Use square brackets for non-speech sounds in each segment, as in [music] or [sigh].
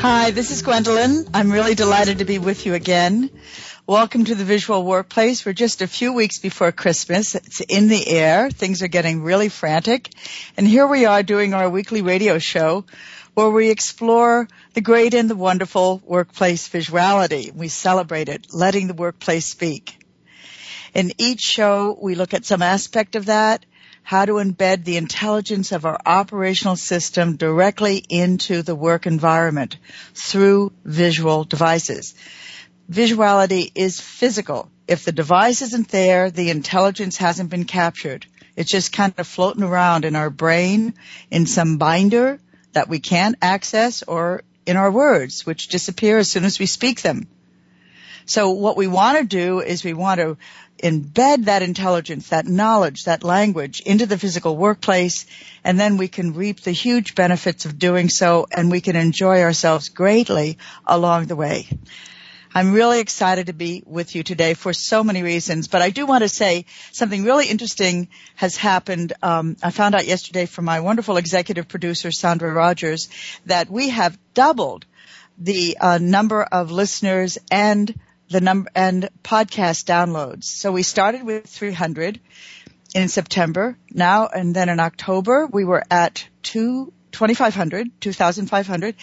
Hi, this is Gwendolyn. I'm really delighted to be with you again. Welcome to the Visual Workplace. We're just a few weeks before Christmas. It's in the air. Things are getting really frantic. And here we are doing our weekly radio show where we explore the great and the wonderful workplace visuality. We celebrate it, letting the workplace speak. In each show, we look at some aspect of that how to embed the intelligence of our operational system directly into the work environment through visual devices. Visuality is physical. If the device isn't there, the intelligence hasn't been captured. It's just kind of floating around in our brain in some binder that we can't access or in our words, which disappear as soon as we speak them. So what we want to do is we want to embed that intelligence, that knowledge, that language into the physical workplace, and then we can reap the huge benefits of doing so and we can enjoy ourselves greatly along the way. I'm really excited to be with you today for so many reasons, but I do want to say something really interesting has happened. Um, I found out yesterday from my wonderful executive producer, Sandra Rogers, that we have doubled the uh, number of listeners and the number and podcast downloads. So we started with 300 in September. Now and then in October we were at two 2,500, 2,500.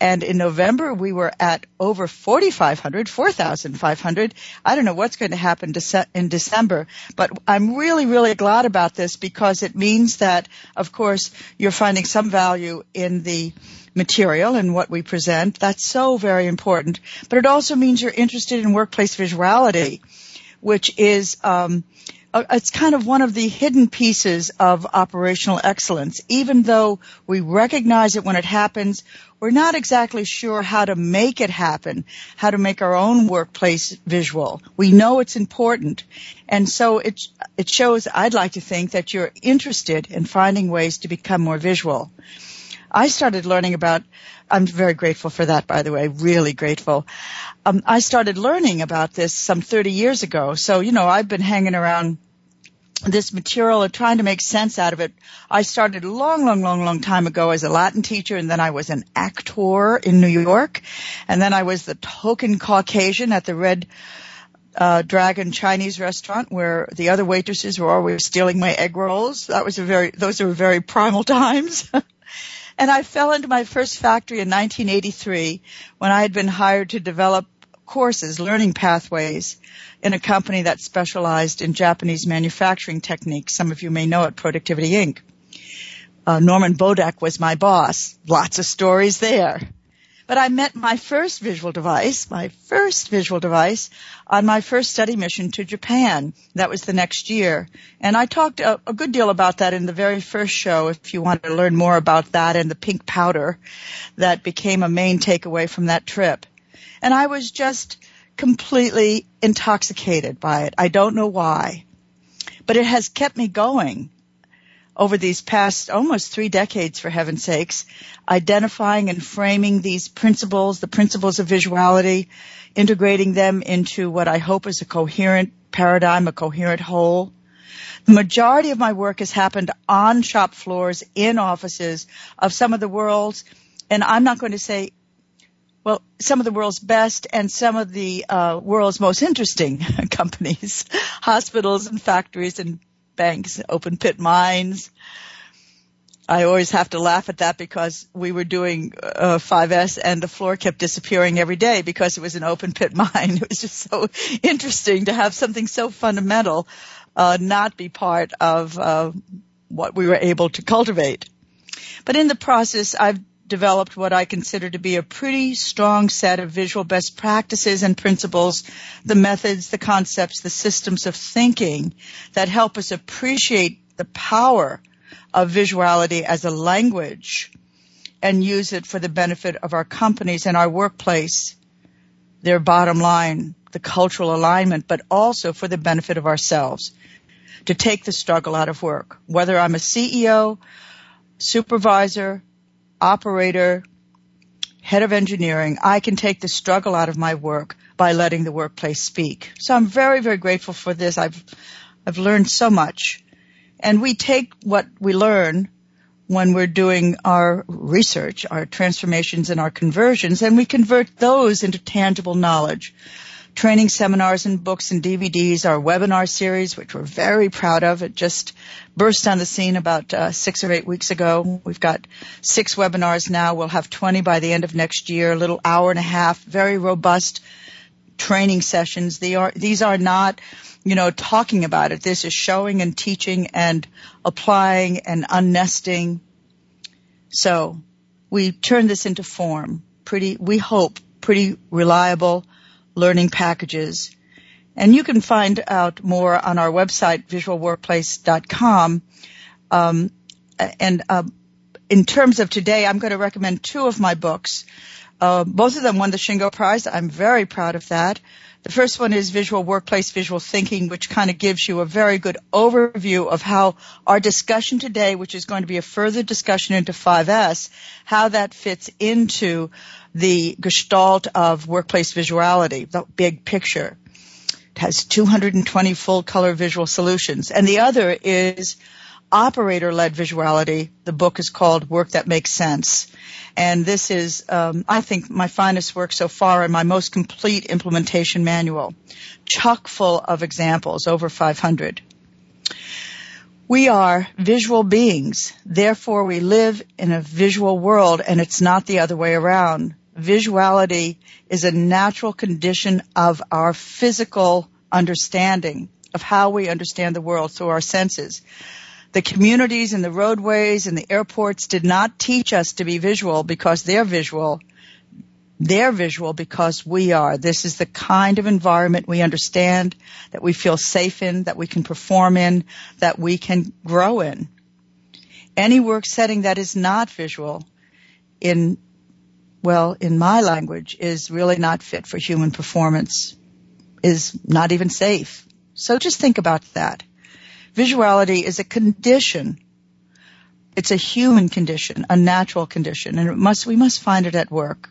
And in November, we were at over 4,500, 4,500. I don't know what's going to happen in December, but I'm really, really glad about this because it means that, of course, you're finding some value in the material and what we present. That's so very important. But it also means you're interested in workplace visuality, which is, um, Uh, it's kind of one of the hidden pieces of operational excellence. Even though we recognize it when it happens, we're not exactly sure how to make it happen, how to make our own workplace visual. We know it's important. And so it, it shows, I'd like to think, that you're interested in finding ways to become more visual. I started learning about, I'm very grateful for that, by the way, really grateful. Um, I started learning about this some 30 years ago. So, you know, I've been hanging around this material and trying to make sense out of it. I started a long, long, long, long time ago as a Latin teacher and then I was an actor in New York and then I was the token Caucasian at the Red uh, Dragon Chinese restaurant where the other waitresses were always stealing my egg rolls. That was a very, those were very primal [laughs] times. And I fell into my first factory in 1983 when I had been hired to develop courses, learning pathways in a company that specialized in Japanese manufacturing techniques. Some of you may know it, Productivity Inc. Uh, Norman Bodek was my boss. Lots of stories there. But I met my first visual device, my first visual device, on my first study mission to Japan. That was the next year. And I talked a, a good deal about that in the very first show if you want to learn more about that and the pink powder that became a main takeaway from that trip. And I was just completely intoxicated by it. I don't know why. But it has kept me going over these past almost three decades, for heaven's sakes, identifying and framing these principles, the principles of visuality, integrating them into what I hope is a coherent paradigm, a coherent whole. The majority of my work has happened on shop floors, in offices of some of the world's, and I'm not going to say, well, some of the world's best and some of the uh, world's most interesting [laughs] companies, [laughs] hospitals and factories and banks, open pit mines. I always have to laugh at that because we were doing uh, 5S and the floor kept disappearing every day because it was an open pit [laughs] mine. It was just so interesting to have something so fundamental uh, not be part of uh, what we were able to cultivate. But in the process, I've developed what I consider to be a pretty strong set of visual best practices and principles, the methods, the concepts, the systems of thinking that help us appreciate the power of visuality as a language and use it for the benefit of our companies and our workplace, their bottom line, the cultural alignment, but also for the benefit of ourselves to take the struggle out of work. Whether I'm a CEO, supervisor, operator, head of engineering, I can take the struggle out of my work by letting the workplace speak. So I'm very, very grateful for this. I've, I've learned so much. And we take what we learn when we're doing our research, our transformations and our conversions, and we convert those into tangible knowledge. Training seminars and books and DVDs, our webinar series, which we're very proud of. It just burst on the scene about uh, six or eight weeks ago. We've got six webinars now. We'll have 20 by the end of next year, a little hour and a half, very robust training sessions. They are, these are not you know, talking about it. This is showing and teaching and applying and unnesting. So we turn this into form. Pretty, we hope, pretty reliable learning packages. And you can find out more on our website, visualworkplace.com. Um, and uh, in terms of today, I'm going to recommend two of my books. Uh, both of them won the Shingo Prize. I'm very proud of that. The first one is visual workplace visual thinking, which kind of gives you a very good overview of how our discussion today, which is going to be a further discussion into 5S, how that fits into the gestalt of workplace visuality, the big picture. It has 220 full color visual solutions. And the other is operator led visuality. The book is called Work That Makes Sense. And this is, um, I think, my finest work so far and my most complete implementation manual. Chock full of examples, over 500. We are visual beings. Therefore, we live in a visual world and it's not the other way around. Visuality is a natural condition of our physical understanding of how we understand the world through our senses. The communities and the roadways and the airports did not teach us to be visual because they're visual. They're visual because we are. This is the kind of environment we understand, that we feel safe in, that we can perform in, that we can grow in. Any work setting that is not visual in, well, in my language is really not fit for human performance, is not even safe. So just think about that. Visuality is a condition. It's a human condition, a natural condition, and must, we must find it at work.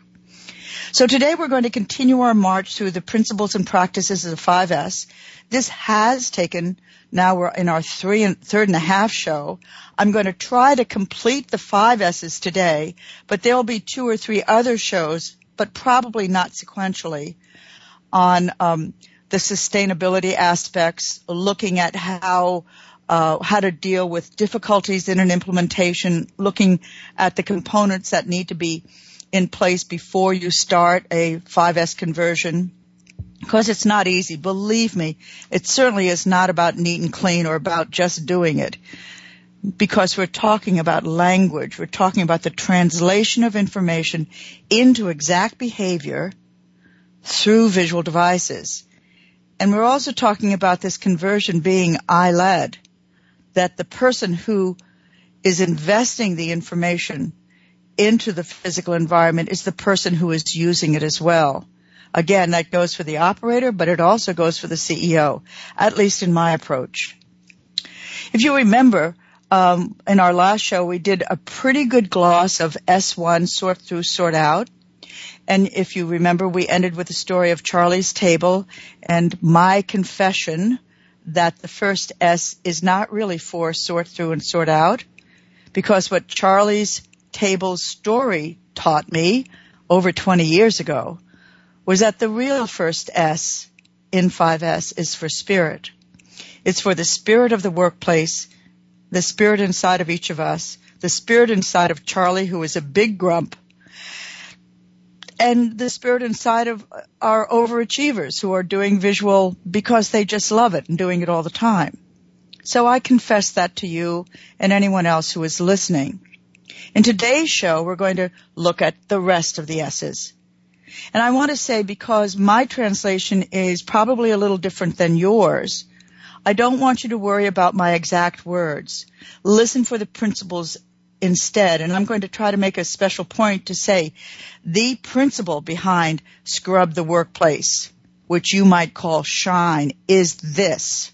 So today we're going to continue our march through the principles and practices of the 5S. This has taken, now we're in our three and, third and a half show. I'm going to try to complete the 5S's today, but there will be two or three other shows, but probably not sequentially, on um, the sustainability aspects, looking at how uh, how to deal with difficulties in an implementation, looking at the components that need to be in place before you start a 5S conversion. Because it's not easy. Believe me, it certainly is not about neat and clean or about just doing it. Because we're talking about language. We're talking about the translation of information into exact behavior through visual devices. And we're also talking about this conversion being I-led, that the person who is investing the information into the physical environment is the person who is using it as well. Again, that goes for the operator, but it also goes for the CEO, at least in my approach. If you remember, um, in our last show, we did a pretty good gloss of S1, sort through, sort out. And if you remember, we ended with the story of Charlie's table and my confession that the first S is not really for sort through and sort out because what Charlie's Table's story taught me over 20 years ago was that the real first S in 5S is for spirit. It's for the spirit of the workplace, the spirit inside of each of us, the spirit inside of Charlie, who is a big grump, and the spirit inside of our overachievers who are doing visual because they just love it and doing it all the time. So I confess that to you and anyone else who is listening. In today's show, we're going to look at the rest of the S's. And I want to say because my translation is probably a little different than yours, I don't want you to worry about my exact words. Listen for the principles instead. And I'm going to try to make a special point to say the principle behind scrub the workplace, which you might call shine, is this.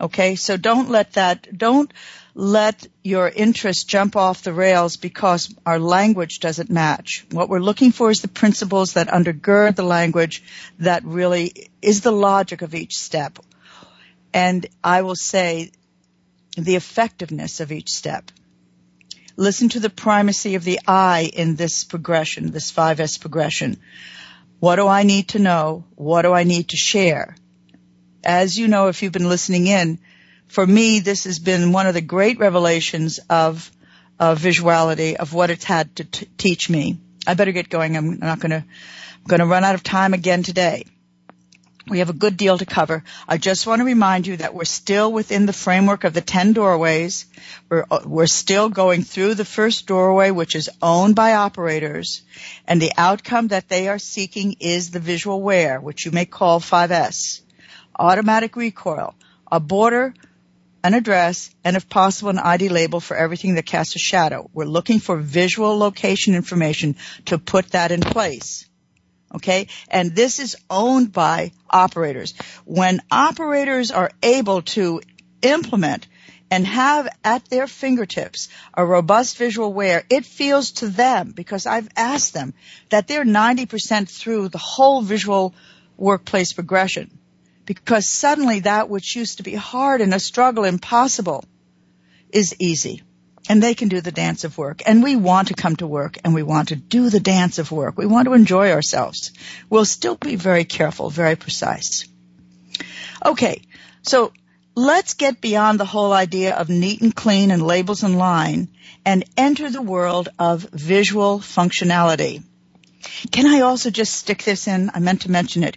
Okay, so don't let that, don't let your interest jump off the rails because our language doesn't match. What we're looking for is the principles that undergird the language that really is the logic of each step. And I will say the effectiveness of each step. Listen to the primacy of the I in this progression, this 5S progression. What do I need to know? What do I need to share? As you know, if you've been listening in, for me, this has been one of the great revelations of, visuality, of what it's had to t- teach me. I better get going. I'm not going to, going to run out of time again today. We have a good deal to cover. I just want to remind you that we're still within the framework of the 10 doorways. We're, we're still going through the first doorway, which is owned by operators, and the outcome that they are seeking is the visual where, which you may call 5S. Automatic recall, a border, an address, and if possible, an ID label for everything that casts a shadow. We're looking for visual location information to put that in place. Okay? And this is owned by operators. When operators are able to implement and have at their fingertips a robust visual where it feels to them, because I've asked them, that they're 90% through the whole visual workplace progression. Because suddenly that which used to be hard and a struggle impossible is easy and they can do the dance of work. And we want to come to work and we want to do the dance of work. We want to enjoy ourselves. We'll still be very careful, very precise. Okay, so let's get beyond the whole idea of neat and clean and labels and line and enter the world of visual functionality. Can I also just stick this in? I meant to mention it.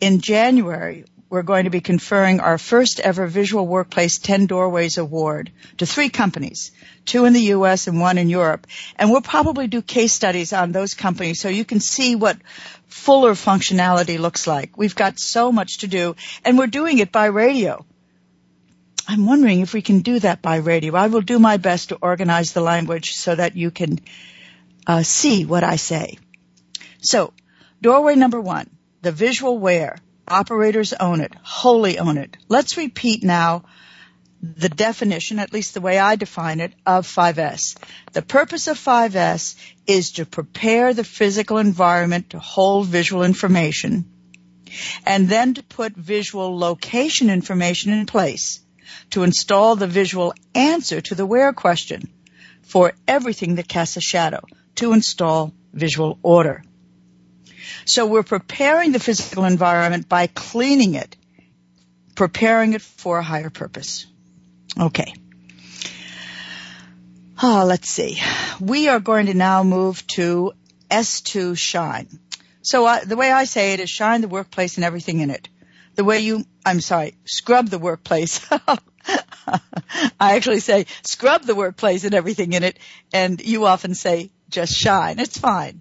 In January, we're going to be conferring our first ever Visual Workplace 10 Doorways Award to three companies, two in the U.S. and one in Europe. And we'll probably do case studies on those companies so you can see what fuller functionality looks like. We've got so much to do and we're doing it by radio. I'm wondering if we can do that by radio. I will do my best to organize the language so that you can uh, see what I say. So, doorway number one, the visual where. Operators own it, wholly own it. Let's repeat now the definition, at least the way I define it, of 5S. The purpose of 5S is to prepare the physical environment to hold visual information and then to put visual location information in place to install the visual answer to the where question for everything that casts a shadow to install visual order. So we're preparing the physical environment by cleaning it, preparing it for a higher purpose. Okay. Ah, let's see. We are going to now move to S2 Shine. So uh, the way I say it is shine the workplace and everything in it. The way you, I'm sorry, scrub the workplace. [laughs] I actually say scrub the workplace and everything in it, and you often say just shine. It's fine.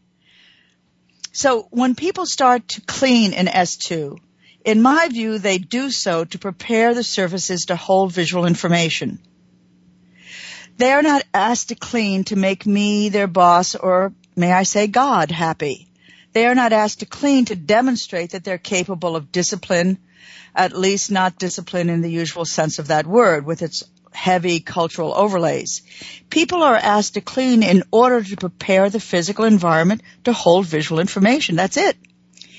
So when people start to clean in S2, in my view, they do so to prepare the surfaces to hold visual information. They are not asked to clean to make me, their boss, or may I say God, happy. They are not asked to clean to demonstrate that they're capable of discipline, at least not discipline in the usual sense of that word, with its heavy cultural overlays. People are asked to clean in order to prepare the physical environment to hold visual information. That's it.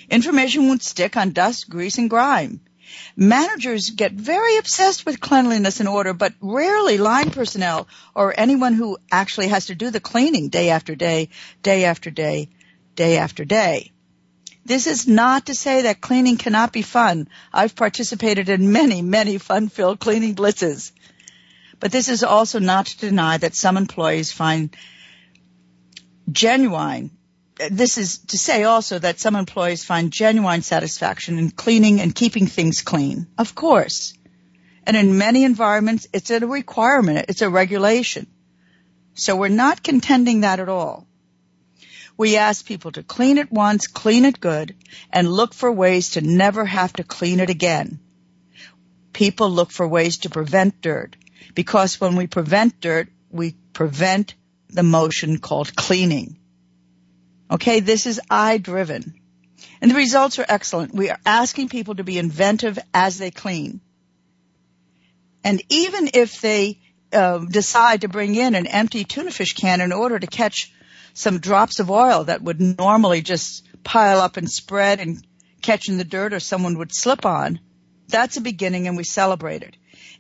Information won't stick on dust, grease, and grime. Managers get very obsessed with cleanliness and order, but rarely line personnel or anyone who actually has to do the cleaning day after day, day after day, day after day. This is not to say that cleaning cannot be fun. I've participated in many, many fun-filled cleaning blitzes. But this is also not to deny that some employees find genuine this is to say also that some employees find genuine satisfaction in cleaning and keeping things clean. Of course. And in many environments, it's a requirement. It's a regulation. So we're not contending that at all. We ask people to clean it once, clean it good, and look for ways to never have to clean it again. People look for ways to prevent dirt because when we prevent dirt, we prevent the motion called cleaning. Okay, this is I driven. And the results are excellent. We are asking people to be inventive as they clean. And even if they uh, decide to bring in an empty tuna fish can in order to catch some drops of oil that would normally just pile up and spread and catch in the dirt or someone would slip on, that's a beginning and we celebrate it.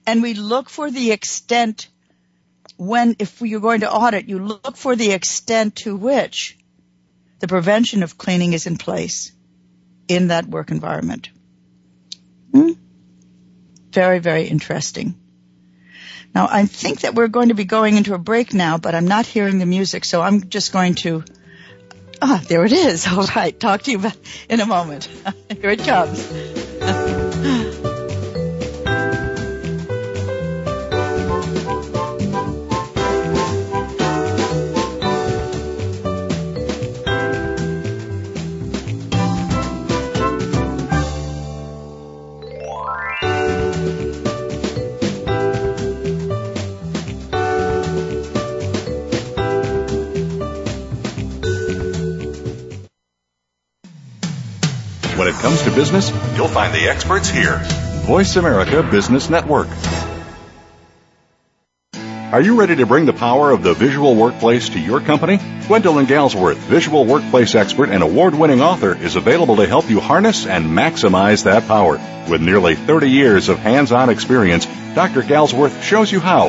And we look for the extent when, if you're going to audit, you look for the extent to which the prevention of cleaning is in place in that work environment. Hmm? Very, very interesting. Now, I think that we're going to be going into a break now, but I'm not hearing the music, so I'm just going to. Ah, there it is. [laughs] All right. Talk to you in a moment. [laughs] Here it comes. [laughs] business, you'll find the experts here. Voice America Business Network. Are you ready to bring the power of the visual workplace to your company? Gwendolyn Galsworth, visual workplace expert and award winning author, is available to help you harness and maximize that power. With nearly 30 years of hands on experience, Dr. Galsworth shows you how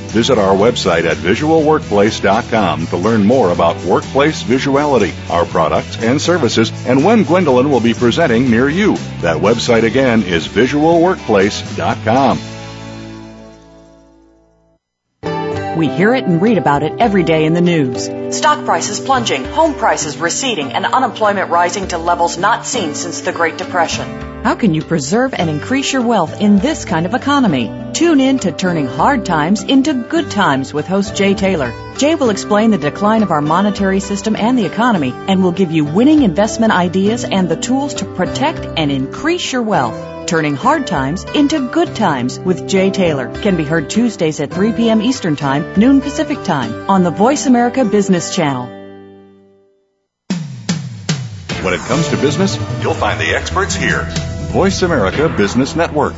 Visit our website at visualworkplace.com to learn more about workplace visuality, our products and services, and when Gwendolyn will be presenting near you. That website again is visualworkplace.com. We hear it and read about it every day in the news. Stock prices plunging, home prices receding, and unemployment rising to levels not seen since the Great Depression. How can you preserve and increase your wealth in this kind of economy? Tune in to Turning Hard Times into Good Times with host Jay Taylor. Jay will explain the decline of our monetary system and the economy and will give you winning investment ideas and the tools to protect and increase your wealth. Turning Hard Times into Good Times with Jay Taylor can be heard Tuesdays at 3 p.m. Eastern Time, noon Pacific Time on the Voice America Business Channel. When it comes to business, you'll find the experts here. Voice America Business Network.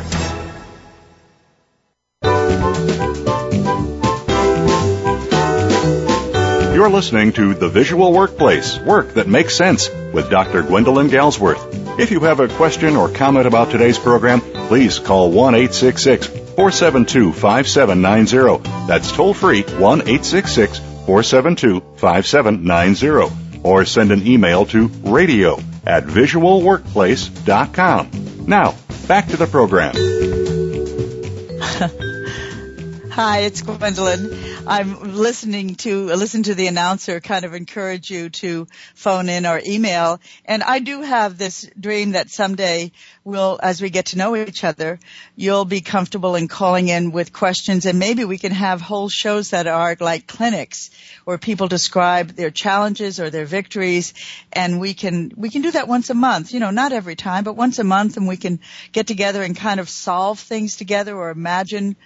You're listening to The Visual Workplace Work That Makes Sense with Dr. Gwendolyn Galsworth. If you have a question or comment about today's program, please call 1 866 472 5790. That's toll free 1 866 472 5790. Or send an email to radio at visualworkplace.com. Now, back to the program. [laughs] Hi, it's Gwendolyn. I'm listening to listen to the announcer kind of encourage you to phone in or email. And I do have this dream that someday we'll, as we get to know each other, you'll be comfortable in calling in with questions and maybe we can have whole shows that are like clinics where people describe their challenges or their victories and we can, we can do that once a month. You know, not every time, but once a month and we can get together and kind of solve things together or imagine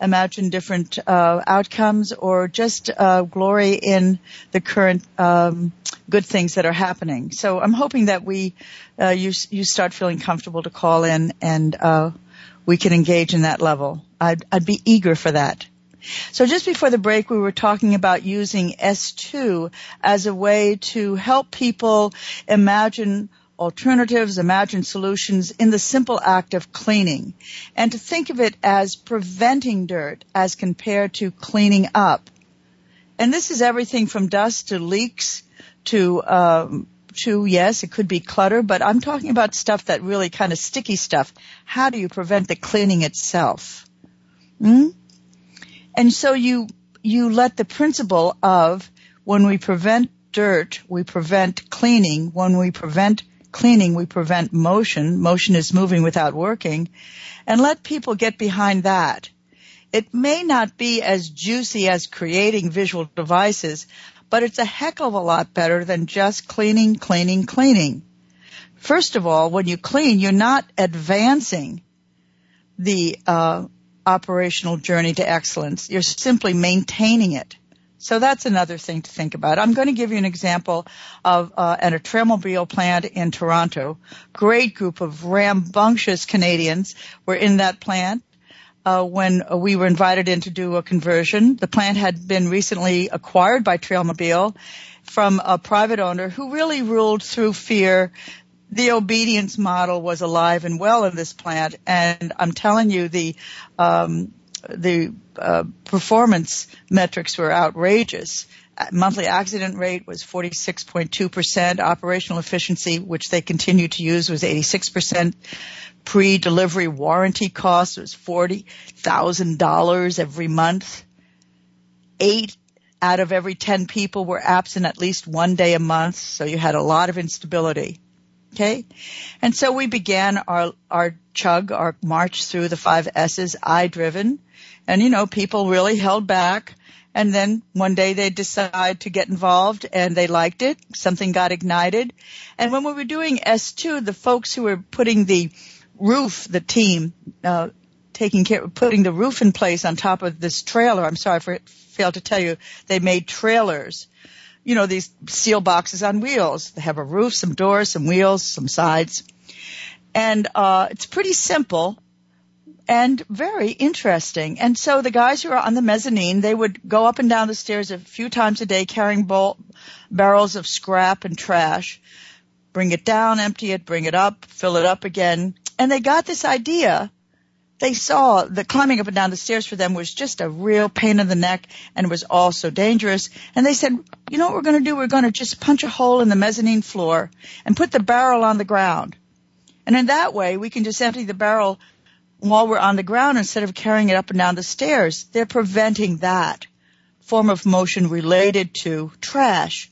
imagine different uh, outcomes, or just uh, glory in the current um, good things that are happening. So I'm hoping that we uh, you you start feeling comfortable to call in and uh, we can engage in that level. I'd, I'd be eager for that. So just before the break, we were talking about using S2 as a way to help people imagine alternatives, imagine solutions in the simple act of cleaning, and to think of it as preventing dirt as compared to cleaning up. And this is everything from dust to leaks to um, to yes, it could be clutter, but I'm talking about stuff that really kind of sticky stuff. How do you prevent the cleaning itself? Hmm? And so you you let the principle of when we prevent dirt, we prevent cleaning. When we prevent cleaning, we prevent motion. Motion is moving without working. And let people get behind that. It may not be as juicy as creating visual devices, but it's a heck of a lot better than just cleaning, cleaning, cleaning. First of all, when you clean, you're not advancing the uh, operational journey to excellence. You're simply maintaining it. So that's another thing to think about. I'm going to give you an example of uh, a Trailmobile plant in Toronto. Great group of rambunctious Canadians were in that plant. Uh, when we were invited in to do a conversion, the plant had been recently acquired by Trailmobile from a private owner who really ruled through fear. The obedience model was alive and well in this plant, and I'm telling you, the um, the uh, performance metrics were outrageous. Monthly accident rate was 46.2%. Operational efficiency, which they continued to use, was 86%. Pre-delivery warranty cost was $40,000 every month. Eight out of every 10 people were absent at least one day a month, so you had a lot of instability. Okay? And so we began our, our chug, our march through the five S's, I driven, and you know, people really held back. And then one day they decide to get involved and they liked it. Something got ignited. And when we were doing S2, the folks who were putting the roof, the team, uh, taking care, putting the roof in place on top of this trailer. I'm sorry for failed to tell you, they made trailers. You know, these seal boxes on wheels. They have a roof, some doors, some wheels, some sides. And, uh, it's pretty simple and very interesting. And so the guys who are on the mezzanine, they would go up and down the stairs a few times a day carrying barrels of scrap and trash, bring it down, empty it, bring it up, fill it up again. And they got this idea. They saw that climbing up and down the stairs for them was just a real pain in the neck and was also dangerous. And they said, you know what we're going to do? We're going to just punch a hole in the mezzanine floor and put the barrel on the ground. And in that way, we can just empty the barrel while we're on the ground instead of carrying it up and down the stairs. They're preventing that form of motion related to trash.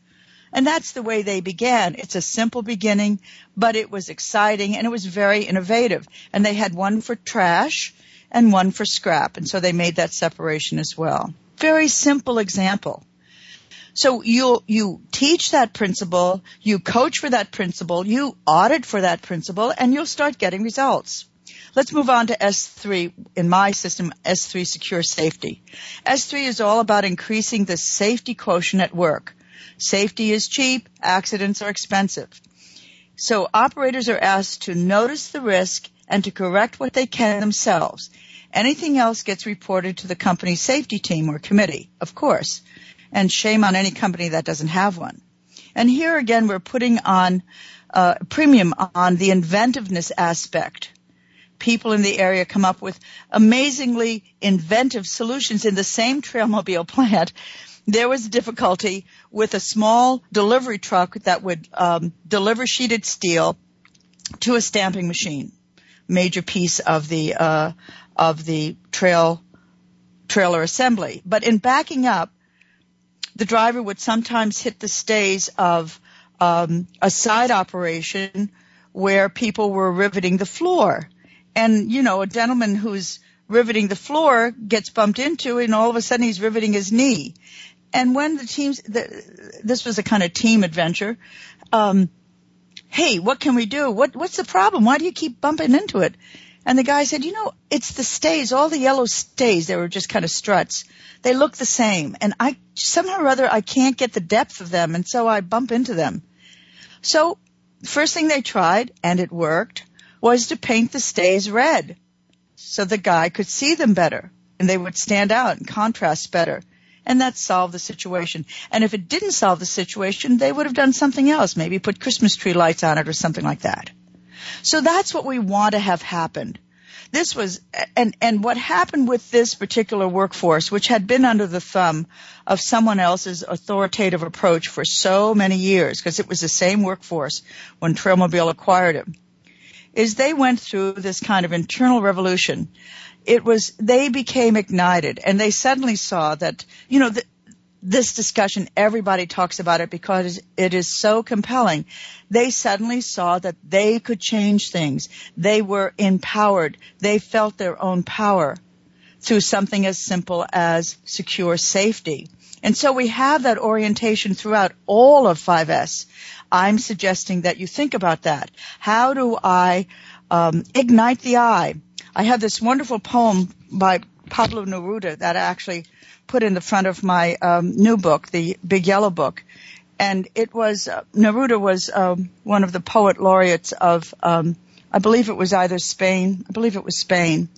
And that's the way they began. It's a simple beginning, but it was exciting and it was very innovative. And they had one for trash and one for scrap. And so they made that separation as well. Very simple example. So you you teach that principle, you coach for that principle, you audit for that principle, and you'll start getting results. Let's move on to S3 in my system, S3 Secure Safety. S3 is all about increasing the safety quotient at work. Safety is cheap, accidents are expensive. So operators are asked to notice the risk and to correct what they can themselves. Anything else gets reported to the company's safety team or committee, of course. And shame on any company that doesn't have one. And here again, we're putting on uh, premium on the inventiveness aspect people in the area come up with amazingly inventive solutions in the same trailmobile [laughs] plant. There was difficulty with a small delivery truck that would um, deliver sheeted steel to a stamping machine, major piece of the uh, of the trail trailer assembly. But in backing up, the driver would sometimes hit the stays of um, a side operation where people were riveting the floor and you know a gentleman who's riveting the floor gets bumped into and all of a sudden he's riveting his knee and when the teams the, this was a kind of team adventure um hey what can we do what what's the problem why do you keep bumping into it And the guy said, you know, it's the stays, all the yellow stays. They were just kind of struts. They look the same. And I, somehow or other, I can't get the depth of them. And so I bump into them. So first thing they tried, and it worked, was to paint the stays red so the guy could see them better and they would stand out and contrast better. And that solved the situation. And if it didn't solve the situation, they would have done something else, maybe put Christmas tree lights on it or something like that. So that's what we want to have happened. This was, and, and what happened with this particular workforce, which had been under the thumb of someone else's authoritative approach for so many years, because it was the same workforce when Trailmobile acquired it, is they went through this kind of internal revolution. It was, they became ignited and they suddenly saw that, you know, the, this discussion, everybody talks about it because it is so compelling. They suddenly saw that they could change things. They were empowered. They felt their own power through something as simple as secure safety. And so we have that orientation throughout all of 5S. I'm suggesting that you think about that. How do I um, ignite the eye? I have this wonderful poem by Pablo Neruda that I actually put in the front of my um, new book, the Big Yellow Book. And it was, uh, Neruda was um, one of the poet laureates of, um, I believe it was either Spain, I believe it was Spain.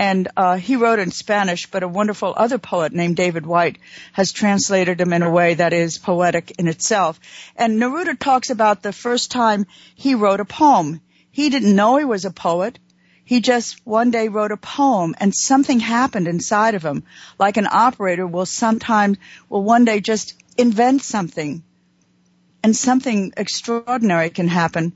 And uh, he wrote in Spanish, but a wonderful other poet named David Whyte has translated him in a way that is poetic in itself. And Neruda talks about the first time he wrote a poem. He didn't know he was a poet. He just one day wrote a poem and something happened inside of him. Like an operator will sometimes, will one day just invent something and something extraordinary can happen.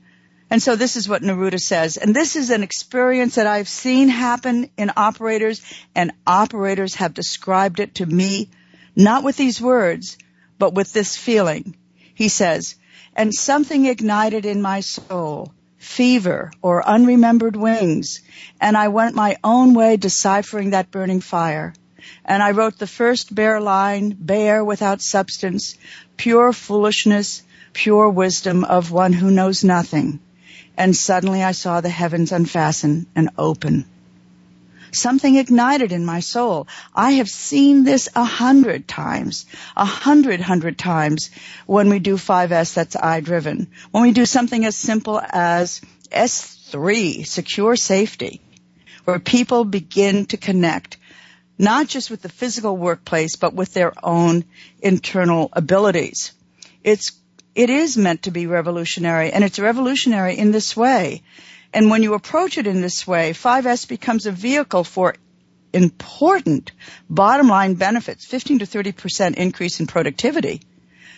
And so this is what Neruda says. And this is an experience that I've seen happen in operators and operators have described it to me, not with these words, but with this feeling. He says, and something ignited in my soul fever, or unremembered wings, and I went my own way deciphering that burning fire. And I wrote the first bare line, bare without substance, pure foolishness, pure wisdom of one who knows nothing. And suddenly I saw the heavens unfasten and open. Something ignited in my soul. I have seen this a hundred times, a hundred, hundred times when we do 5S that's eye driven. When we do something as simple as S3, secure safety, where people begin to connect not just with the physical workplace, but with their own internal abilities. It's, it is meant to be revolutionary and it's revolutionary in this way. And when you approach it in this way, 5S becomes a vehicle for important bottom line benefits, 15 to 30% increase in productivity,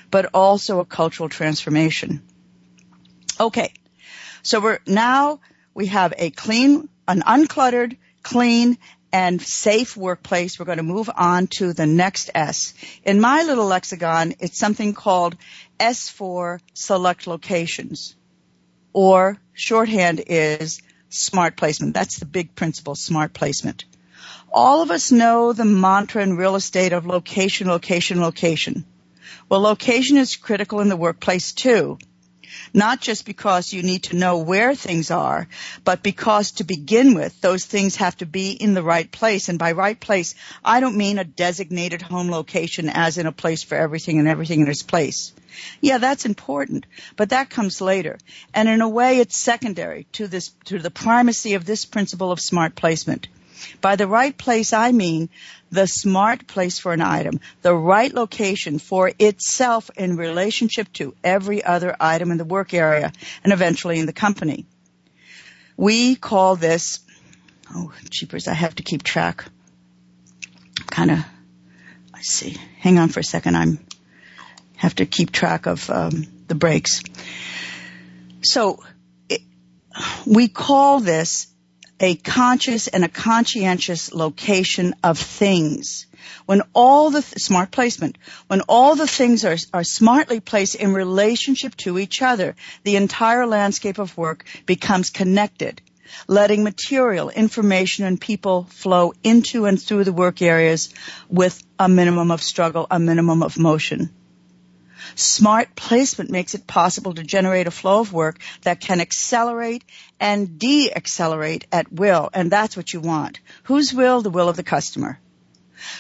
but also a cultural transformation. Okay. So we're now, we have a clean, an uncluttered, clean, and safe workplace. We're going to move on to the next S. In my little lexicon, it's something called S4 select locations or shorthand is smart placement. That's the big principle, smart placement. All of us know the mantra in real estate of location, location, location. Well, location is critical in the workplace too. Not just because you need to know where things are, but because to begin with, those things have to be in the right place. And by right place, I don't mean a designated home location as in a place for everything and everything in its place. Yeah, that's important, but that comes later. And in a way, it's secondary to this, to the primacy of this principle of smart placement. By the right place, I mean the smart place for an item, the right location for itself in relationship to every other item in the work area and eventually in the company. We call this, oh, cheapers, I have to keep track. Kind of, I see. Hang on for a second. I'm have to keep track of um, the breaks. So it, we call this a conscious and a conscientious location of things. When all the th- smart placement, when all the things are, are smartly placed in relationship to each other, the entire landscape of work becomes connected, letting material, information, and people flow into and through the work areas with a minimum of struggle, a minimum of motion. Smart placement makes it possible to generate a flow of work that can accelerate and de-accelerate at will, and that's what you want. Whose will? The will of the customer.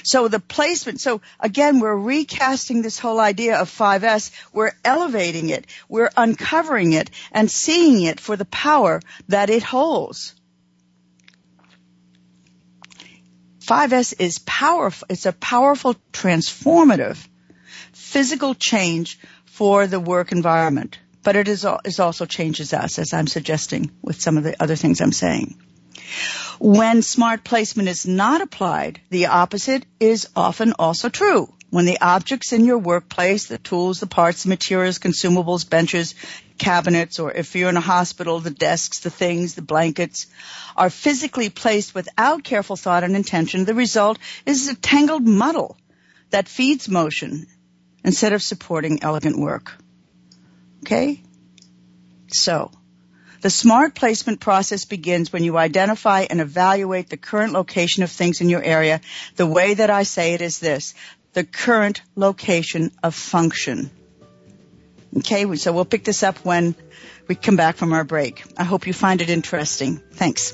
So the placement, so again, we're recasting this whole idea of 5S. We're elevating it. We're uncovering it and seeing it for the power that it holds. 5S is powerful. It's a powerful transformative physical change for the work environment. But it is, it also changes us, as I'm suggesting with some of the other things I'm saying. When smart placement is not applied, the opposite is often also true. When the objects in your workplace, the tools, the parts, the materials, consumables, benches, cabinets, or if you're in a hospital, the desks, the things, the blankets, are physically placed without careful thought and intention, the result is a tangled muddle that feeds motion instead of supporting elegant work. Okay? So, the smart placement process begins when you identify and evaluate the current location of things in your area. The way that I say it is this, the current location of function. Okay, so we'll pick this up when we come back from our break. I hope you find it interesting. Thanks.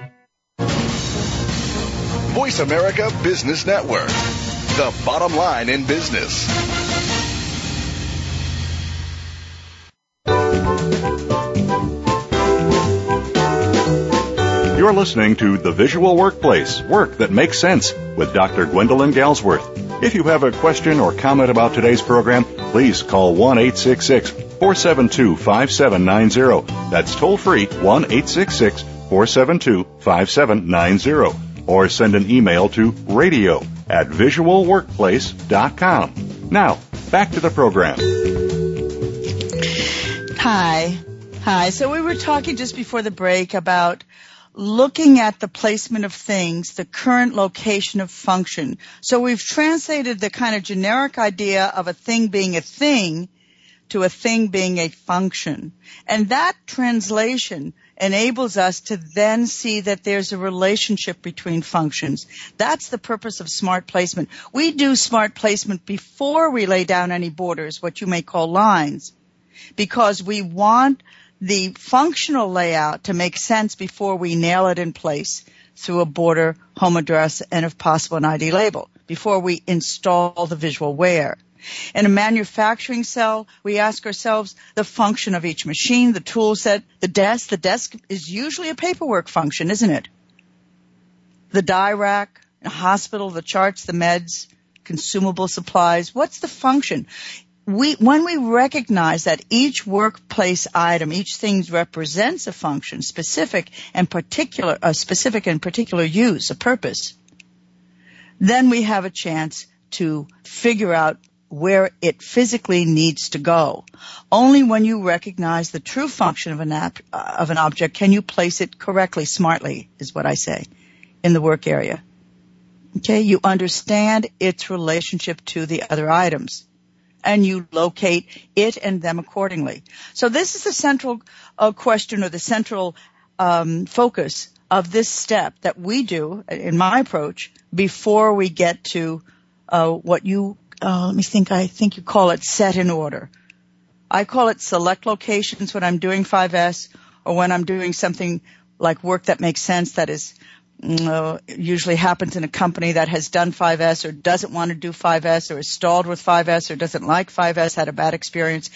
Voice America Business Network, the bottom line in business. You're listening to The Visual Workplace Work That Makes Sense with Dr. Gwendolyn Galsworth. If you have a question or comment about today's program, please call 1 472 5790. That's toll free 1 472 5790 or send an email to radio at visualworkplace.com. Now, back to the program. Hi. Hi. So we were talking just before the break about looking at the placement of things, the current location of function. So we've translated the kind of generic idea of a thing being a thing to a thing being a function. And that translation enables us to then see that there's a relationship between functions. That's the purpose of smart placement. We do smart placement before we lay down any borders, what you may call lines, because we want the functional layout to make sense before we nail it in place through a border, home address, and if possible an ID label, before we install the visual where. In a manufacturing cell, we ask ourselves the function of each machine, the tool set, the desk. The desk is usually a paperwork function, isn't it? The die rack, a hospital, the charts, the meds, consumable supplies. What's the function? We, when we recognize that each workplace item, each thing represents a function, specific and particular, a specific and particular use, a purpose, then we have a chance to figure out where it physically needs to go. Only when you recognize the true function of an, ap- of an object can you place it correctly, smartly, is what I say, in the work area. Okay, you understand its relationship to the other items and you locate it and them accordingly. So this is the central uh, question or the central um, focus of this step that we do in my approach before we get to uh, what you uh, let me think. I think you call it set in order. I call it select locations when I'm doing 5S or when I'm doing something like work that makes sense that is uh, usually happens in a company that has done 5S or doesn't want to do 5S or is stalled with 5S or doesn't like 5S, had a bad experience.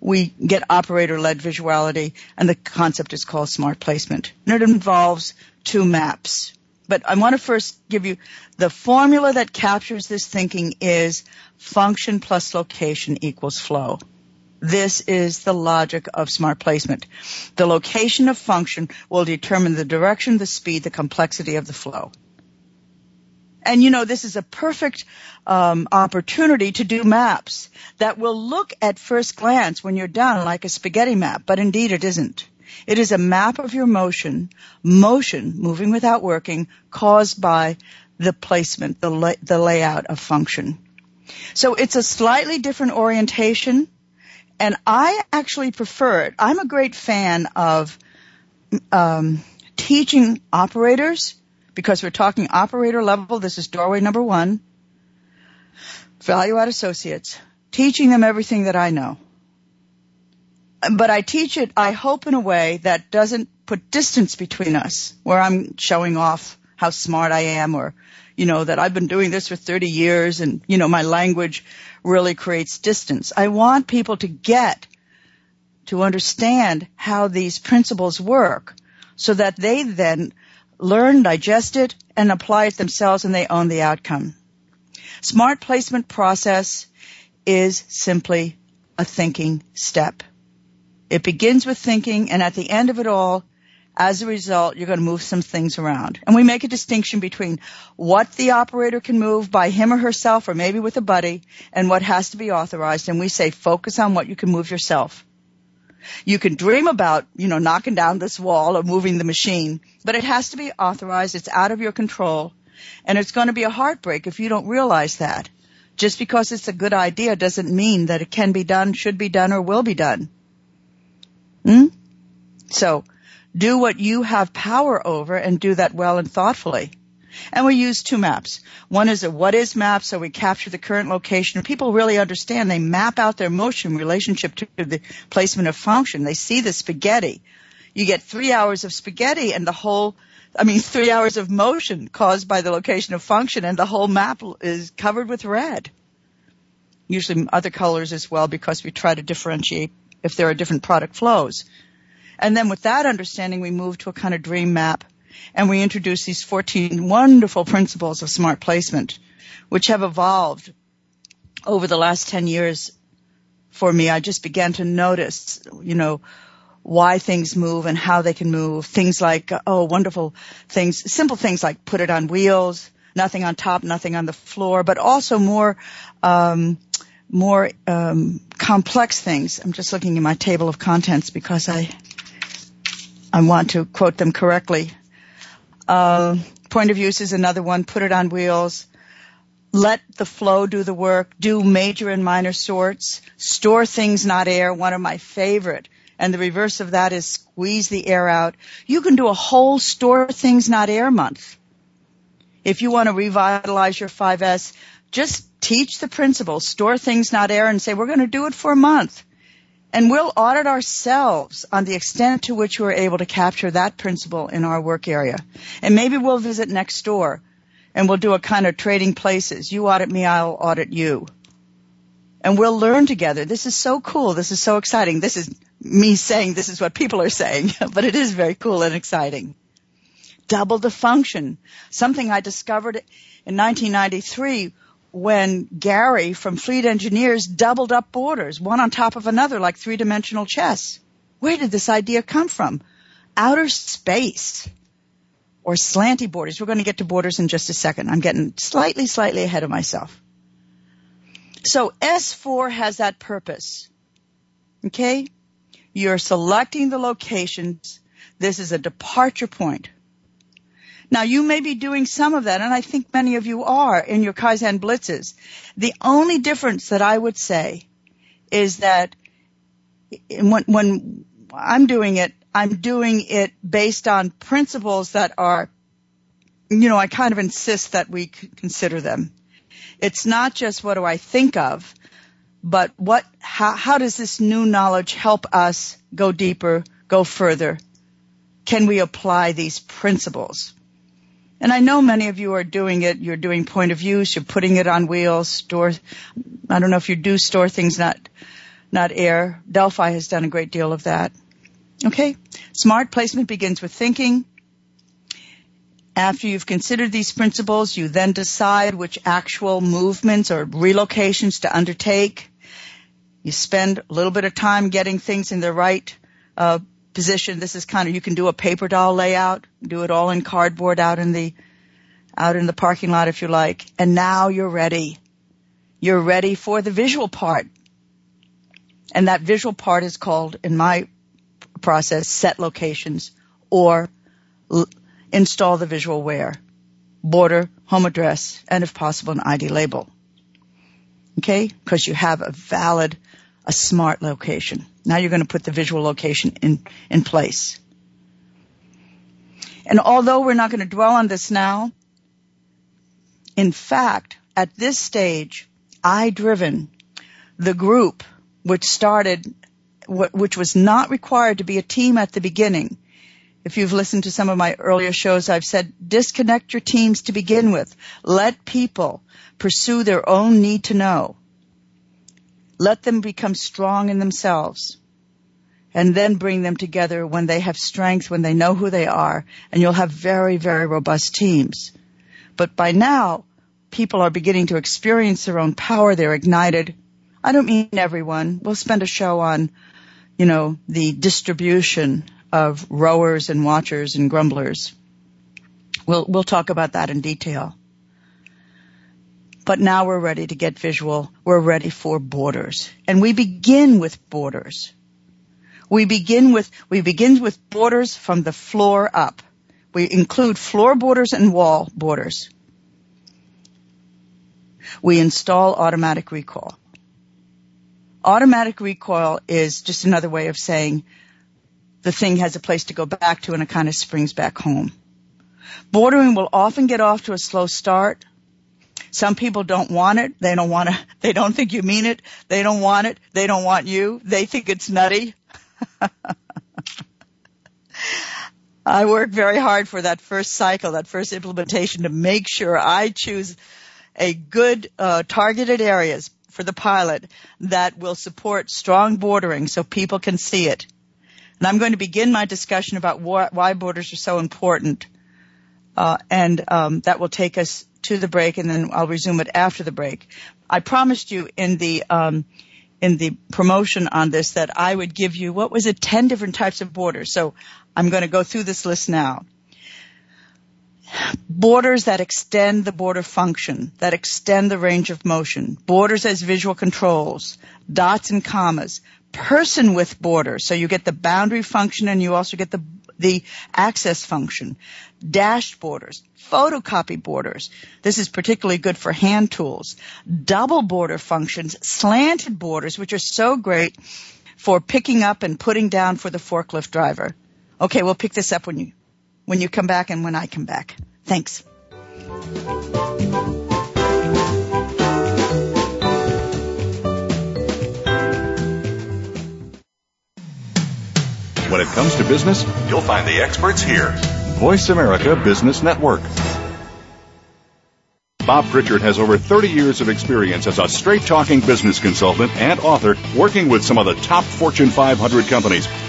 We get operator-led visuality and the concept is called smart placement. And it involves two maps. But I want to first give you the formula that captures this thinking is function plus location equals flow. This is the logic of smart placement. The location of function will determine the direction, the speed, the complexity of the flow. And you know, this is a perfect um, opportunity to do maps that will look at first glance when you're done like a spaghetti map, but indeed it isn't. It is a map of your motion, motion, moving without working, caused by the placement, the, la- the layout of function. So it's a slightly different orientation and I actually prefer it. I'm a great fan of um, teaching operators because we're talking operator level. This is doorway number one. Value add associates, teaching them everything that I know. But I teach it, I hope, in a way that doesn't put distance between us, where I'm showing off how smart I am or, you know, that I've been doing this for 30 years and, you know, my language really creates distance. I want people to get to understand how these principles work so that they then learn, digest it, and apply it themselves and they own the outcome. Smart placement process is simply a thinking step. It begins with thinking and at the end of it all, as a result, you're going to move some things around. And we make a distinction between what the operator can move by him or herself or maybe with a buddy and what has to be authorized. And we say focus on what you can move yourself. You can dream about, you know, knocking down this wall or moving the machine, but it has to be authorized. It's out of your control. And it's going to be a heartbreak if you don't realize that. Just because it's a good idea doesn't mean that it can be done, should be done, or will be done. Hmm? So, do what you have power over and do that well and thoughtfully. And we use two maps. One is a what is map, so we capture the current location. People really understand. They map out their motion relationship to the placement of function. They see the spaghetti. You get three hours of spaghetti and the whole, I mean, [laughs] three hours of motion caused by the location of function and the whole map is covered with red. Usually other colors as well because we try to differentiate if there are different product flows. And then with that understanding, we move to a kind of dream map and we introduce these 14 wonderful principles of smart placement, which have evolved over the last 10 years for me. I just began to notice, you know, why things move and how they can move. Things like, oh, wonderful things, simple things like put it on wheels, nothing on top, nothing on the floor, but also more, um, more um, complex things. I'm just looking at my table of contents because I I want to quote them correctly. Uh, point of use is another one. Put it on wheels. Let the flow do the work. Do major and minor sorts. Store things, not air. One of my favorite. And the reverse of that is squeeze the air out. You can do a whole store things, not air month. If you want to revitalize your 5S, just teach the principles. Store things, not air, and say, we're going to do it for a month. And we'll audit ourselves on the extent to which we're able to capture that principle in our work area. And maybe we'll visit next door and we'll do a kind of trading places. You audit me, I'll audit you. and we'll learn together. This is so cool. This is so exciting. This is me saying this is what people are saying, [laughs] but it is very cool and exciting. Double the function. Something I discovered in 1993 when Gary from Fleet Engineers doubled up borders, one on top of another like three dimensional chess. Where did this idea come from? Outer space or slanty borders. We're going to get to borders in just a second. I'm getting slightly, slightly ahead of myself. So S4 has that purpose. Okay? You're selecting the locations. This is a departure point. Now you may be doing some of that, and I think many of you are in your Kaizen blitzes. The only difference that I would say is that when, when I'm doing it, I'm doing it based on principles that are, you know, I kind of insist that we consider them. It's not just what do I think of, but what, how, how does this new knowledge help us go deeper, go further? Can we apply these principles? And I know many of you are doing it. You're doing point of views. You're putting it on wheels. Store. I don't know if you do store things, not not air. Delphi has done a great deal of that. Okay. Smart placement begins with thinking. After you've considered these principles, you then decide which actual movements or relocations to undertake. You spend a little bit of time getting things in the right uh, position. This is kind of, you can do a paper doll layout, do it all in cardboard out in the, out in the parking lot if you like. And now you're ready. You're ready for the visual part. And that visual part is called, in my process, set locations or l- install the visual where. Border, home address, and if possible, an ID label. Okay? Because you have a valid, a smart location. Now you're going to put the visual location in, in place. And although we're not going to dwell on this now, in fact, at this stage, I driven the group which started, which was not required to be a team at the beginning. If you've listened to some of my earlier shows, I've said disconnect your teams to begin with. Let people pursue their own need to know. Let them become strong in themselves and then bring them together when they have strength, when they know who they are, and you'll have very, very robust teams. But by now, people are beginning to experience their own power. They're ignited. I don't mean everyone. We'll spend a show on, you know, the distribution of rowers and watchers and grumblers. We'll, we'll talk about that in detail. But now we're ready to get visual. We're ready for borders. And we begin with borders. We begin with, we begin with borders from the floor up. We include floor borders and wall borders. We install automatic recoil. Automatic recoil is just another way of saying the thing has a place to go back to and it kind of springs back home. Bordering will often get off to a slow start some people don't want it. They don't want to, they don't think you mean it. They don't want it. They don't want you. They think it's nutty. [laughs] I work very hard for that first cycle, that first implementation to make sure I choose a good uh, targeted areas for the pilot that will support strong bordering so people can see it. And I'm going to begin my discussion about why borders are so important. Uh, and um, that will take us to the break, and then I'll resume it after the break. I promised you in the um, in the promotion on this that I would give you what was it, ten different types of borders. So I'm going to go through this list now. Borders that extend the border function, that extend the range of motion. Borders as visual controls, dots and commas. Person with borders, so you get the boundary function and you also get the the access function, dashed borders, photocopy borders. This is particularly good for hand tools. Double border functions, slanted borders, which are so great for picking up and putting down for the forklift driver. Okay, we'll pick this up when you, when you come back and when I come back. Thanks. When it comes to business, you'll find the experts here. Voice America Business Network. Bob Pritchard has over 30 years of experience as a straight talking business consultant and author working with some of the top Fortune 500 companies.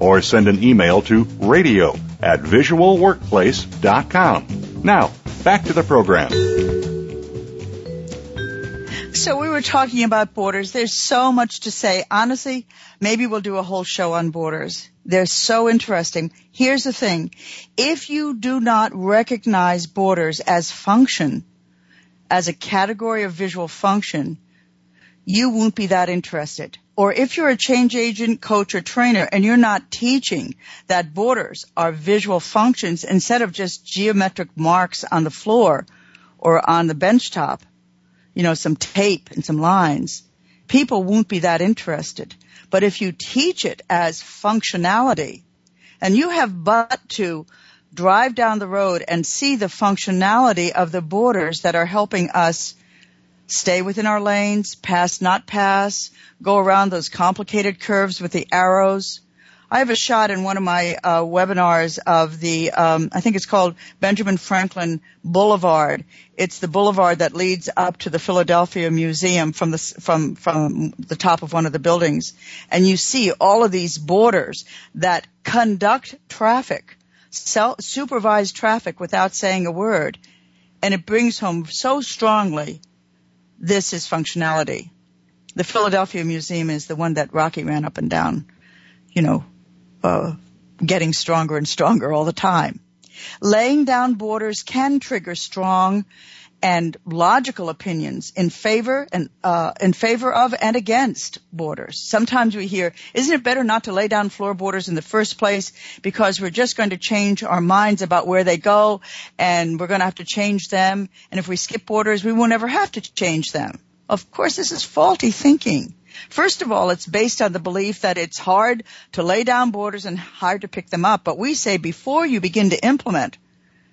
or send an email to radio at visualworkplace.com. Now, back to the program. So we were talking about borders. There's so much to say. Honestly, maybe we'll do a whole show on borders. They're so interesting. Here's the thing. If you do not recognize borders as function, as a category of visual function, you won't be that interested. Or if you're a change agent, coach, or trainer and you're not teaching that borders are visual functions instead of just geometric marks on the floor or on the bench top, you know, some tape and some lines, people won't be that interested. But if you teach it as functionality, and you have but to drive down the road and see the functionality of the borders that are helping us stay within our lanes, pass, not pass, go around those complicated curves with the arrows. I have a shot in one of my uh, webinars of the, um, I think it's called Benjamin Franklin Boulevard. It's the boulevard that leads up to the Philadelphia Museum from the from from the top of one of the buildings, and you see all of these borders that conduct traffic, self, supervise traffic without saying a word, and it brings home so strongly this is functionality. The Philadelphia Museum is the one that Rocky ran up and down, you know, uh, getting stronger and stronger all the time. Laying down borders can trigger strong and logical opinions in favor and uh, in favor of and against borders. Sometimes we hear, "Isn't it better not to lay down floor borders in the first place because we're just going to change our minds about where they go, and we're going to have to change them, and if we skip borders, we won't ever have to change them." Of course, this is faulty thinking. First of all, it's based on the belief that it's hard to lay down borders and hard to pick them up. But we say before you begin to implement,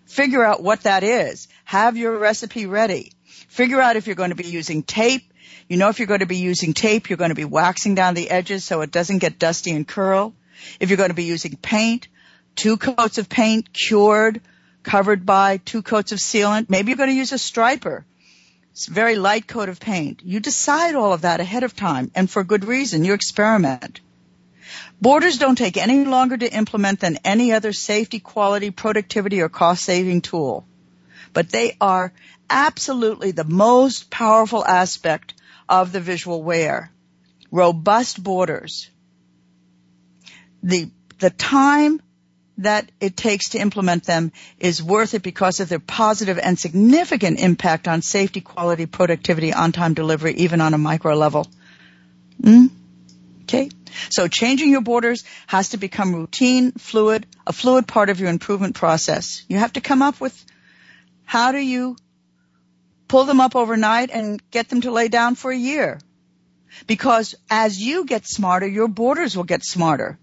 figure out what that is. Have your recipe ready. Figure out if you're going to be using tape. You know if you're going to be using tape, you're going to be waxing down the edges so it doesn't get dusty and curl. If you're going to be using paint, two coats of paint cured, covered by two coats of sealant. Maybe you're going to use a striper it's a very light coat of paint. You decide all of that ahead of time and for good reason. You experiment. Borders don't take any longer to implement than any other safety, quality, productivity, or cost saving tool. But they are absolutely the most powerful aspect of the visual where. Robust borders. The, the time that it takes to implement them is worth it because of their positive and significant impact on safety, quality, productivity, on-time delivery, even on a micro level. Mm? Okay. So changing your borders has to become routine, fluid, a fluid part of your improvement process. You have to come up with How do you pull them up overnight and get them to lay down for a year? Because as you get smarter, your borders will get smarter.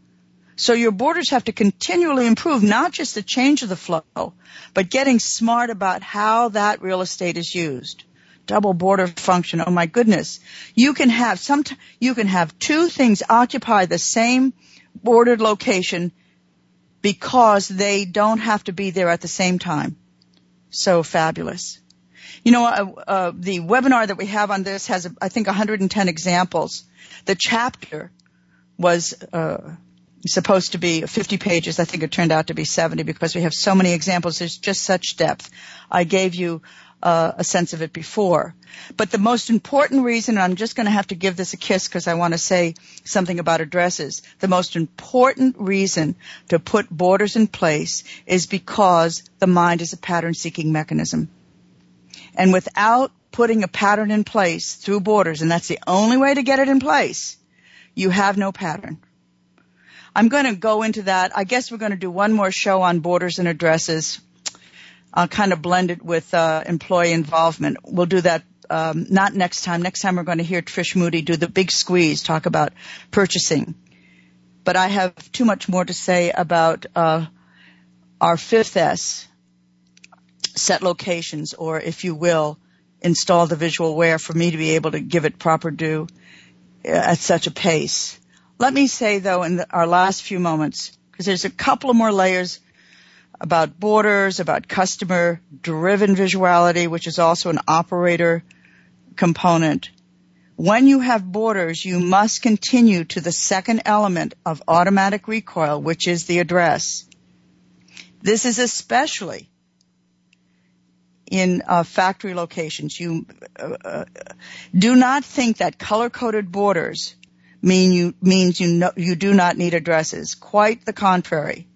So your borders have to continually improve, not just the change of the flow, but getting smart about how that real estate is used. Double border function. Oh my goodness. You can have some, you can have two things occupy the same bordered location because they don't have to be there at the same time. So fabulous. You know, uh, uh, the webinar that we have on this has, I think, 110 examples. The chapter was uh, supposed to be 50 pages. I think it turned out to be 70 because we have so many examples. There's just such depth. I gave you Uh, a sense of it before. But the most important reason, and I'm just going to have to give this a kiss because I want to say something about addresses. The most important reason to put borders in place is because the mind is a pattern seeking mechanism. And without putting a pattern in place through borders, and that's the only way to get it in place, you have no pattern. I'm going to go into that. I guess we're going to do one more show on borders and addresses. I'll kind of blend it with uh, employee involvement. We'll do that um, not next time. Next time we're going to hear Trish Moody do the big squeeze, talk about purchasing. But I have too much more to say about uh, our fifth S, set locations, or if you will, install the visual where for me to be able to give it proper due uh, at such a pace. Let me say though in the, our last few moments, because there's a couple of more layers about borders, about customer driven visuality, which is also an operator component. When you have borders, you must continue to the second element of automatic recoil, which is the address. This is especially in uh, factory locations. You uh, uh, do not think that color-coded borders mean you, means you, know, you do not need addresses. Quite the contrary.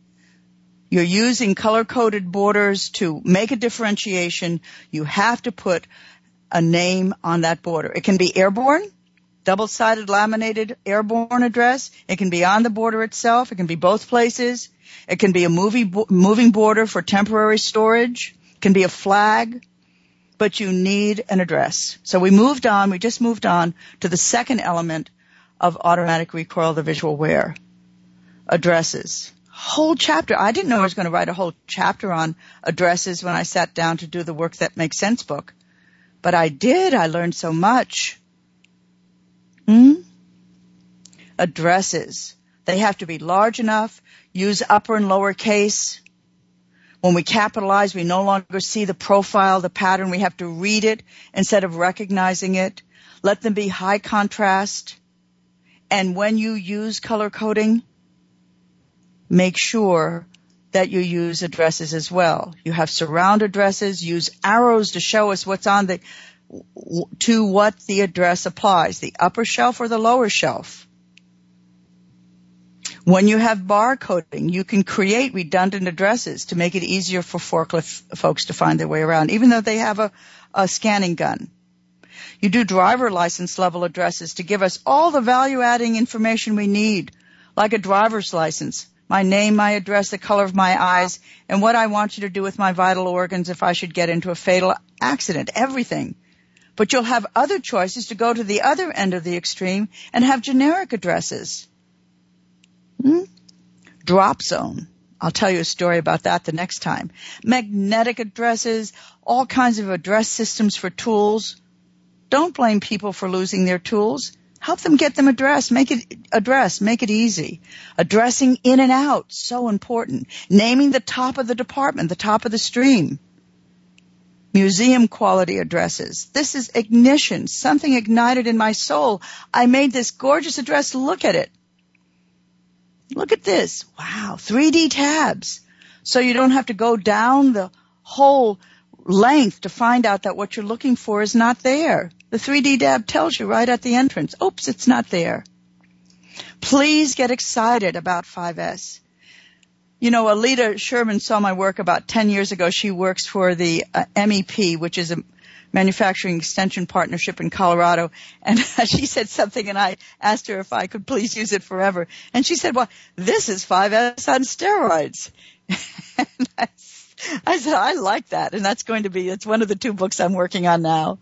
You're using color-coded borders to make a differentiation. You have to put a name on that border. It can be airborne, double-sided laminated airborne address. It can be on the border itself. It can be both places. It can be a movie, moving border for temporary storage. It can be a flag. But you need an address. So we moved on, we just moved on to the second element of automatic recoil, the visual where, Addresses. Whole chapter. I didn't know I was going to write a whole chapter on addresses when I sat down to do the work that makes sense book. But I did. I learned so much. Hmm? Addresses. They have to be large enough. Use upper and lower case. When we capitalize, we no longer see the profile, the pattern. We have to read it instead of recognizing it. Let them be high contrast. And when you use color coding, make sure that you use addresses as well. You have surround addresses, use arrows to show us what's on the, to what the address applies, the upper shelf or the lower shelf. When you have barcoding, you can create redundant addresses to make it easier for forklift folks to find their way around, even though they have a, a scanning gun. You do driver license level addresses to give us all the value adding information we need, like a driver's license, my name, my address, the color of my eyes, and what I want you to do with my vital organs if I should get into a fatal accident, everything. But you'll have other choices to go to the other end of the extreme and have generic addresses. Hmm? Drop zone. I'll tell you a story about that the next time. Magnetic addresses, all kinds of address systems for tools. Don't blame people for losing their tools. Help them get them addressed. Make it address. Make it easy. Addressing in and out. So important. Naming the top of the department, the top of the stream. Museum quality addresses. This is ignition. Something ignited in my soul. I made this gorgeous address. Look at it. Look at this. Wow. 3D tabs. So you don't have to go down the whole length to find out that what you're looking for is not there. The 3D tab tells you right at the entrance. Oops, it's not there. Please get excited about 5S. You know, Alita Sherman saw my work about 10 years ago. She works for the uh, MEP, which is a manufacturing extension partnership in Colorado. And [laughs] she said something and I asked her if I could please use it forever. And she said, well, this is 5S on steroids. [laughs] and I I said, I like that. And that's going to be, it's one of the two books I'm working on now.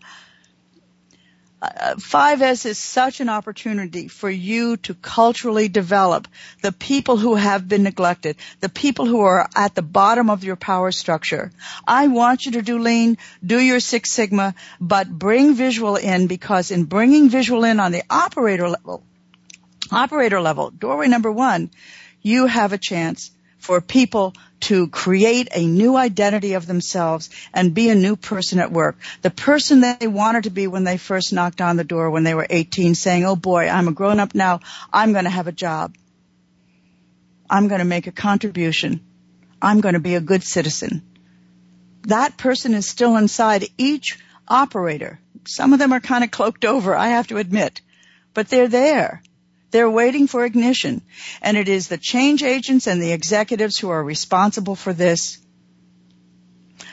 Uh, 5S is such an opportunity for you to culturally develop the people who have been neglected, the people who are at the bottom of your power structure. I want you to do lean, do your Six Sigma, but bring visual in because in bringing visual in on the operator level, operator level, doorway number one, you have a chance for people to create a new identity of themselves and be a new person at work. The person that they wanted to be when they first knocked on the door when they were 18 saying, oh boy, I'm a grown up now. I'm going to have a job. I'm going to make a contribution. I'm going to be a good citizen. That person is still inside each operator. Some of them are kind of cloaked over, I have to admit, but they're there. They're waiting for ignition. And it is the change agents and the executives who are responsible for this.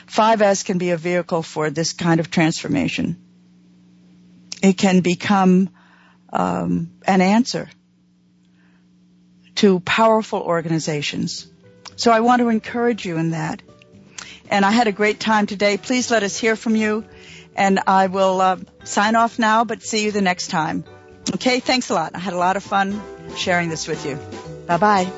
5S can be a vehicle for this kind of transformation. It can become um, an answer to powerful organizations. So I want to encourage you in that. And I had a great time today. Please let us hear from you. And I will uh, sign off now, but see you the next time. Okay, thanks a lot. I had a lot of fun sharing this with you. Bye bye.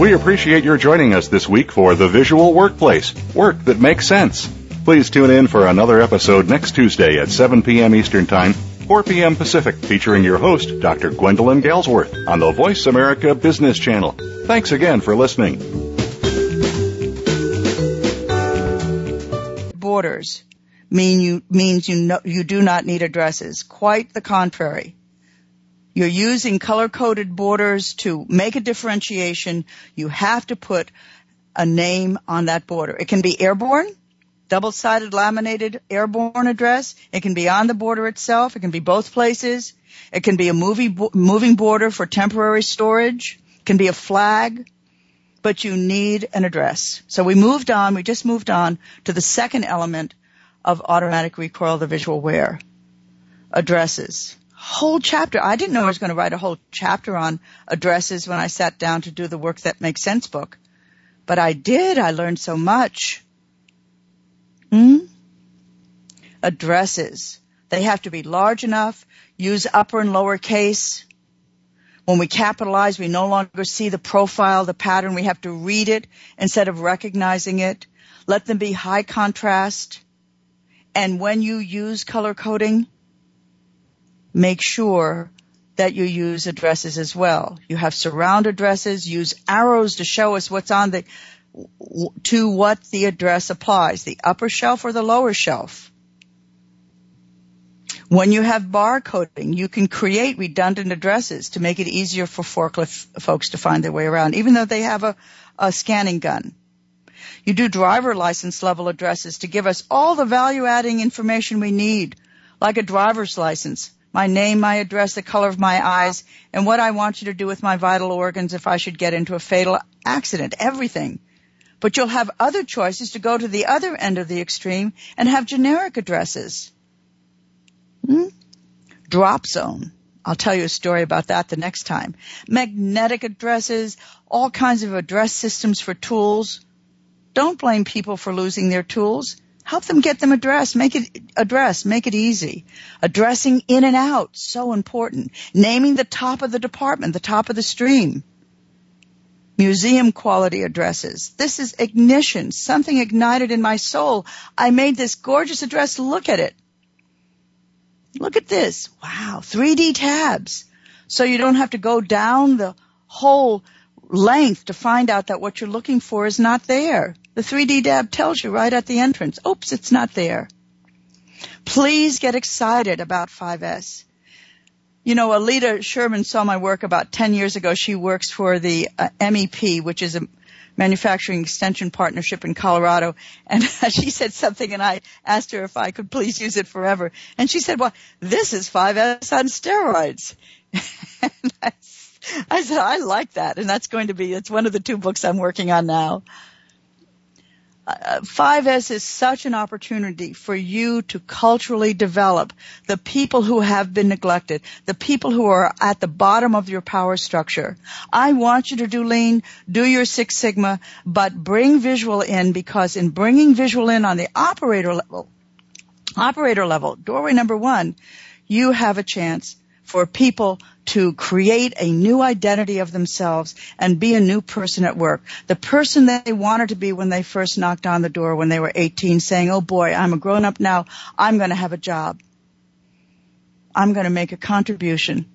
We appreciate your joining us this week for The Visual Workplace, work that makes sense. Please tune in for another episode next Tuesday at 7 p.m. Eastern Time 4 p.m. Pacific, featuring your host, Dr. Gwendolyn Galsworth, on the Voice America Business Channel. Thanks again for listening. Borders mean you means you know, you do not need addresses. Quite the contrary. You're using color-coded borders to make a differentiation. You have to put a name on that border. It can be airborne double-sided laminated airborne address. It can be on the border itself. It can be both places. It can be a moving border for temporary storage. It can be a flag, but you need an address. So we moved on, we just moved on to the second element of automatic recoil, the visual where. Addresses. Whole chapter. I didn't know I was going to write a whole chapter on addresses when I sat down to do the work that makes sense book. But I did. I learned so much. Hmm? Addresses. They have to be large enough, use upper and lower case. When we capitalize, we no longer see the profile, the pattern. We have to read it instead of recognizing it. Let them be high contrast. And when you use color coding, make sure that you use addresses as well. You have surround addresses, use arrows to show us what's on the to what the address applies, the upper shelf or the lower shelf. When you have barcoding, you can create redundant addresses to make it easier for forklift folks to find their way around, even though they have a, a scanning gun. You do driver license level addresses to give us all the value adding information we need, like a driver's license, my name, my address, the color of my eyes, and what I want you to do with my vital organs if I should get into a fatal accident. Everything. But you'll have other choices to go to the other end of the extreme and have generic addresses. Hmm? Drop zone. I'll tell you a story about that the next time. Magnetic addresses, all kinds of address systems for tools. Don't blame people for losing their tools. Help them get them addressed. Make it address. Make it easy. Addressing in and out. So important. Naming the top of the department, the top of the stream museum quality addresses. This is ignition, something ignited in my soul. I made this gorgeous address. Look at it. Look at this. Wow. 3D tabs. So you don't have to go down the whole length to find out that what you're looking for is not there. The 3D tab tells you right at the entrance. Oops, it's not there. Please get excited about 5S. You know, Alita Sherman saw my work about 10 years ago. She works for the uh, MEP, which is a manufacturing extension partnership in Colorado. And [laughs] she said something and I asked her if I could please use it forever. And she said, well, this is 5S on steroids. [laughs] I, I said, I like that. And that's going to be, it's one of the two books I'm working on now. Uh, 5S is such an opportunity for you to culturally develop the people who have been neglected, the people who are at the bottom of your power structure. I want you to do lean, do your Six Sigma, but bring visual in because in bringing visual in on the operator level, operator level, doorway number one, you have a chance for people to create a new identity of themselves and be a new person at work. The person that they wanted to be when they first knocked on the door when they were 18 saying, oh boy, I'm a grown up now. I'm going to have a job. I'm going to make a contribution.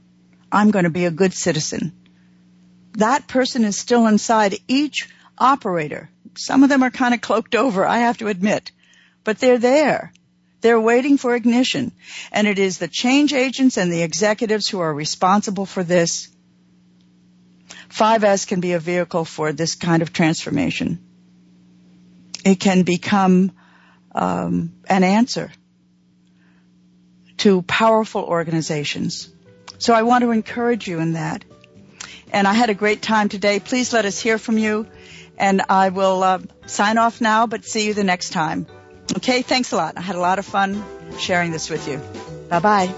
I'm going to be a good citizen. That person is still inside each operator. Some of them are kind of cloaked over, I have to admit, but they're there. They're waiting for ignition. And it is the change agents and the executives who are responsible for this. 5S can be a vehicle for this kind of transformation. It can become um, an answer to powerful organizations. So I want to encourage you in that. And I had a great time today. Please let us hear from you. And I will uh, sign off now, but see you the next time. Okay, thanks a lot. I had a lot of fun sharing this with you. Bye bye.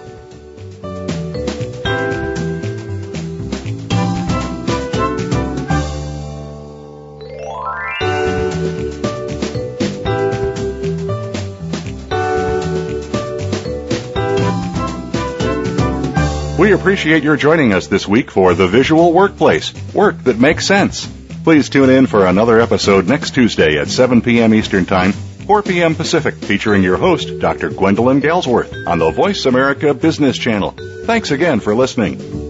We appreciate your joining us this week for The Visual Workplace, work that makes sense. Please tune in for another episode next Tuesday at 7 p.m. Eastern Time 4 p.m. Pacific, featuring your host, Dr. Gwendolyn Galsworth, on the Voice America Business Channel. Thanks again for listening.